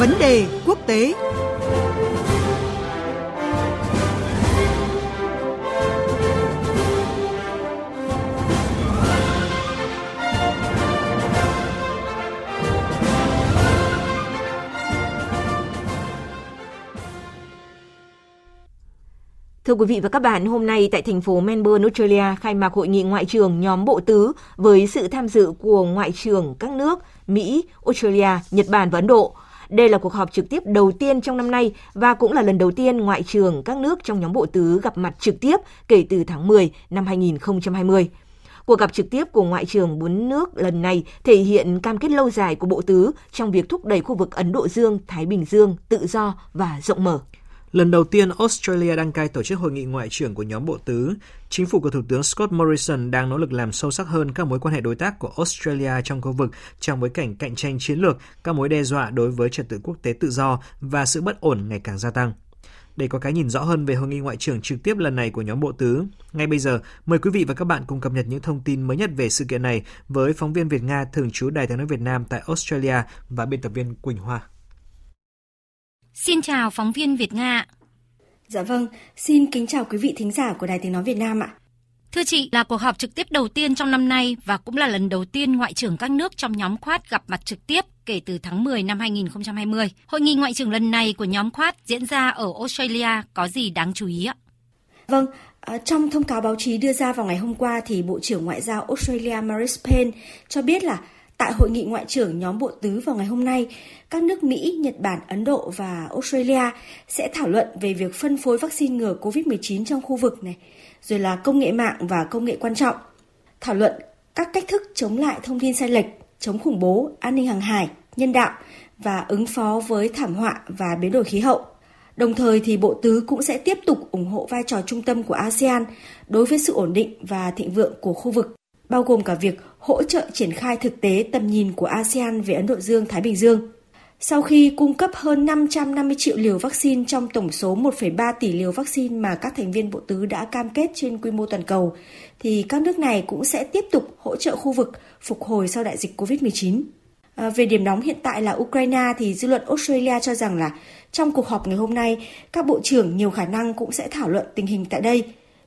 Vấn đề quốc tế Thưa quý vị và các bạn, hôm nay tại thành phố Melbourne, Australia khai mạc hội nghị ngoại trưởng nhóm bộ tứ với sự tham dự của ngoại trưởng các nước Mỹ, Australia, Nhật Bản và Ấn Độ. Đây là cuộc họp trực tiếp đầu tiên trong năm nay và cũng là lần đầu tiên ngoại trưởng các nước trong nhóm bộ tứ gặp mặt trực tiếp kể từ tháng 10 năm 2020. Cuộc gặp trực tiếp của Ngoại trưởng bốn nước lần này thể hiện cam kết lâu dài của Bộ Tứ trong việc thúc đẩy khu vực Ấn Độ Dương-Thái Bình Dương tự do và rộng mở. Lần đầu tiên Australia đăng cai tổ chức hội nghị ngoại trưởng của nhóm bộ tứ, chính phủ của Thủ tướng Scott Morrison đang nỗ lực làm sâu sắc hơn các mối quan hệ đối tác của Australia trong khu vực trong bối cảnh cạnh tranh chiến lược, các mối đe dọa đối với trật tự quốc tế tự do và sự bất ổn ngày càng gia tăng. Để có cái nhìn rõ hơn về hội nghị ngoại trưởng trực tiếp lần này của nhóm bộ tứ, ngay bây giờ mời quý vị và các bạn cùng cập nhật những thông tin mới nhất về sự kiện này với phóng viên Việt Nga thường trú Đài tiếng nói Việt Nam tại Australia và biên tập viên Quỳnh Hoa. Xin chào phóng viên Việt Nga. Dạ vâng, xin kính chào quý vị thính giả của Đài Tiếng Nói Việt Nam ạ. Thưa chị, là cuộc họp trực tiếp đầu tiên trong năm nay và cũng là lần đầu tiên Ngoại trưởng các nước trong nhóm Quad gặp mặt trực tiếp kể từ tháng 10 năm 2020. Hội nghị ngoại trưởng lần này của nhóm Quad diễn ra ở Australia có gì đáng chú ý ạ? Vâng, trong thông cáo báo chí đưa ra vào ngày hôm qua thì Bộ trưởng Ngoại giao Australia Marise Payne cho biết là Tại hội nghị ngoại trưởng nhóm bộ tứ vào ngày hôm nay, các nước Mỹ, Nhật Bản, Ấn Độ và Australia sẽ thảo luận về việc phân phối vaccine ngừa COVID-19 trong khu vực này, rồi là công nghệ mạng và công nghệ quan trọng. Thảo luận các cách thức chống lại thông tin sai lệch, chống khủng bố, an ninh hàng hải, nhân đạo và ứng phó với thảm họa và biến đổi khí hậu. Đồng thời thì Bộ Tứ cũng sẽ tiếp tục ủng hộ vai trò trung tâm của ASEAN đối với sự ổn định và thịnh vượng của khu vực bao gồm cả việc hỗ trợ triển khai thực tế tầm nhìn của ASEAN về Ấn Độ Dương-Thái Bình Dương. Sau khi cung cấp hơn 550 triệu liều vaccine trong tổng số 1,3 tỷ liều vaccine mà các thành viên Bộ Tứ đã cam kết trên quy mô toàn cầu, thì các nước này cũng sẽ tiếp tục hỗ trợ khu vực phục hồi sau đại dịch COVID-19. À, về điểm nóng hiện tại là Ukraine thì dư luận Australia cho rằng là trong cuộc họp ngày hôm nay, các bộ trưởng nhiều khả năng cũng sẽ thảo luận tình hình tại đây.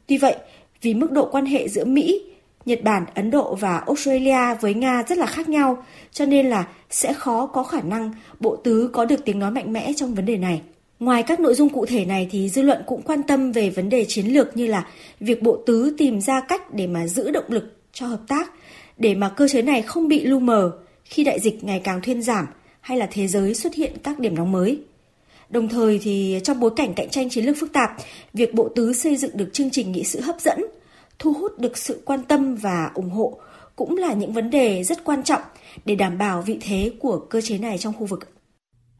Tuy vậy, vì mức độ quan hệ giữa Mỹ, Nhật Bản, Ấn Độ và Australia với Nga rất là khác nhau, cho nên là sẽ khó có khả năng Bộ Tứ có được tiếng nói mạnh mẽ trong vấn đề này. Ngoài các nội dung cụ thể này thì dư luận cũng quan tâm về vấn đề chiến lược như là việc Bộ Tứ tìm ra cách để mà giữ động lực cho hợp tác, để mà cơ chế này không bị lu mờ khi đại dịch ngày càng thuyên giảm hay là thế giới xuất hiện các điểm nóng mới. Đồng thời thì trong bối cảnh cạnh tranh chiến lược phức tạp, việc Bộ Tứ xây dựng được chương trình nghị sự hấp dẫn – thu hút được sự quan tâm và ủng hộ cũng là những vấn đề rất quan trọng để đảm bảo vị thế của cơ chế này trong khu vực.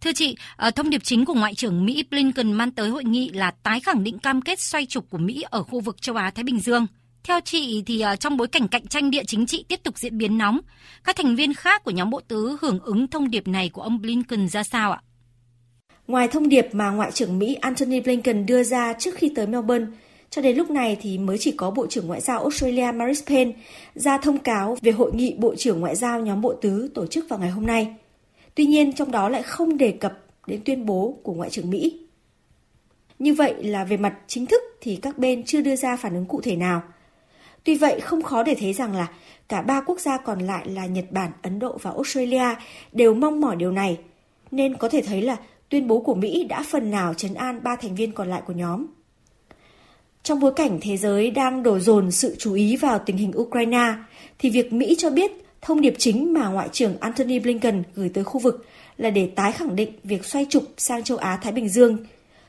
Thưa chị, ờ, thông điệp chính của Ngoại trưởng Mỹ Blinken mang tới hội nghị là tái khẳng định cam kết xoay trục của Mỹ ở khu vực châu Á-Thái Bình Dương. Theo chị thì ờ, trong bối cảnh cạnh tranh địa chính trị tiếp tục diễn biến nóng, các thành viên khác của nhóm bộ tứ hưởng ứng thông điệp này của ông Blinken ra sao ạ? Ngoài thông điệp mà Ngoại trưởng Mỹ Antony Blinken đưa ra trước khi tới Melbourne, cho đến lúc này thì mới chỉ có Bộ trưởng Ngoại giao Australia Maris Payne ra thông cáo về hội nghị Bộ trưởng Ngoại giao nhóm Bộ Tứ tổ chức vào ngày hôm nay. Tuy nhiên trong đó lại không đề cập đến tuyên bố của Ngoại trưởng Mỹ. Như vậy là về mặt chính thức thì các bên chưa đưa ra phản ứng cụ thể nào. Tuy vậy không khó để thấy rằng là cả ba quốc gia còn lại là Nhật Bản, Ấn Độ và Australia đều mong mỏi điều này, nên có thể thấy là tuyên bố của Mỹ đã phần nào chấn an ba thành viên còn lại của nhóm. Trong bối cảnh thế giới đang đổ dồn sự chú ý vào tình hình Ukraine, thì việc Mỹ cho biết thông điệp chính mà Ngoại trưởng Antony Blinken gửi tới khu vực là để tái khẳng định việc xoay trục sang châu Á-Thái Bình Dương,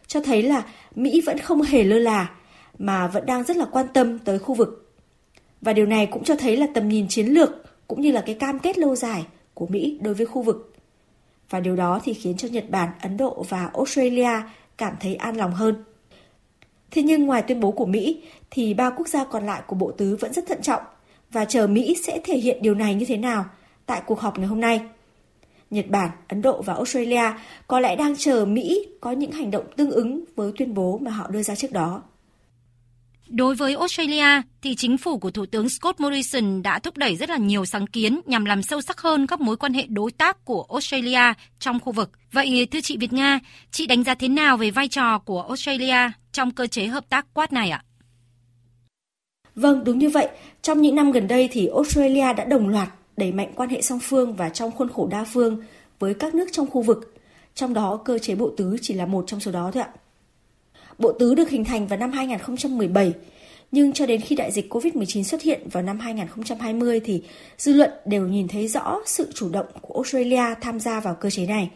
cho thấy là Mỹ vẫn không hề lơ là, mà vẫn đang rất là quan tâm tới khu vực. Và điều này cũng cho thấy là tầm nhìn chiến lược cũng như là cái cam kết lâu dài của Mỹ đối với khu vực. Và điều đó thì khiến cho Nhật Bản, Ấn Độ và Australia cảm thấy an lòng hơn. Thế nhưng ngoài tuyên bố của Mỹ thì ba quốc gia còn lại của Bộ Tứ vẫn rất thận trọng và chờ Mỹ sẽ thể hiện điều này như thế nào tại cuộc họp ngày hôm nay. Nhật Bản, Ấn Độ và Australia có lẽ đang chờ Mỹ có những hành động tương ứng với tuyên bố mà họ đưa ra trước đó. Đối với Australia thì chính phủ của Thủ tướng Scott Morrison đã thúc đẩy rất là nhiều sáng kiến nhằm làm sâu sắc hơn các mối quan hệ đối tác của Australia trong khu vực. Vậy thưa chị Việt Nga, chị đánh giá thế nào về vai trò của Australia trong cơ chế hợp tác Quad này ạ? Vâng, đúng như vậy. Trong những năm gần đây thì Australia đã đồng loạt đẩy mạnh quan hệ song phương và trong khuôn khổ đa phương với các nước trong khu vực. Trong đó cơ chế bộ tứ chỉ là một trong số đó thôi ạ. Bộ tứ được hình thành vào năm 2017, nhưng cho đến khi đại dịch COVID-19 xuất hiện vào năm 2020 thì dư luận đều nhìn thấy rõ sự chủ động của Australia tham gia vào cơ chế này.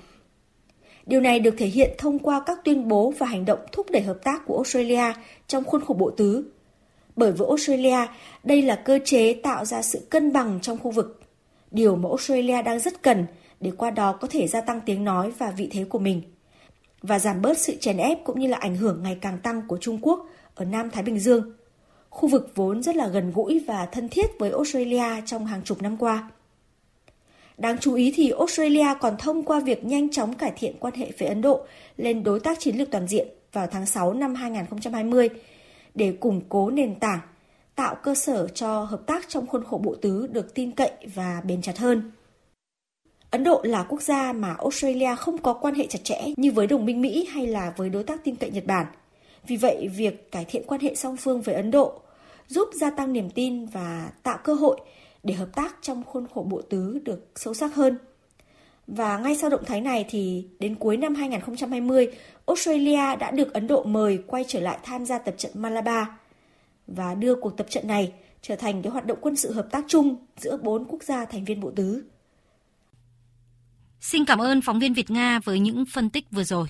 Điều này được thể hiện thông qua các tuyên bố và hành động thúc đẩy hợp tác của Australia trong khuôn khổ bộ tứ. Bởi với Australia, đây là cơ chế tạo ra sự cân bằng trong khu vực, điều mà Australia đang rất cần để qua đó có thể gia tăng tiếng nói và vị thế của mình và giảm bớt sự chèn ép cũng như là ảnh hưởng ngày càng tăng của Trung Quốc ở Nam Thái Bình Dương, khu vực vốn rất là gần gũi và thân thiết với Australia trong hàng chục năm qua. Đáng chú ý thì Australia còn thông qua việc nhanh chóng cải thiện quan hệ với Ấn Độ lên đối tác chiến lược toàn diện vào tháng 6 năm 2020 để củng cố nền tảng, tạo cơ sở cho hợp tác trong khuôn khổ bộ tứ được tin cậy và bền chặt hơn. Ấn Độ là quốc gia mà Australia không có quan hệ chặt chẽ như với đồng minh Mỹ hay là với đối tác tin cậy Nhật Bản. Vì vậy, việc cải thiện quan hệ song phương với Ấn Độ giúp gia tăng niềm tin và tạo cơ hội để hợp tác trong khuôn khổ bộ tứ được sâu sắc hơn. Và ngay sau động thái này thì đến cuối năm 2020, Australia đã được Ấn Độ mời quay trở lại tham gia tập trận Malabar và đưa cuộc tập trận này trở thành cái hoạt động quân sự hợp tác chung giữa bốn quốc gia thành viên bộ tứ. Xin cảm ơn phóng viên Việt Nga với những phân tích vừa rồi.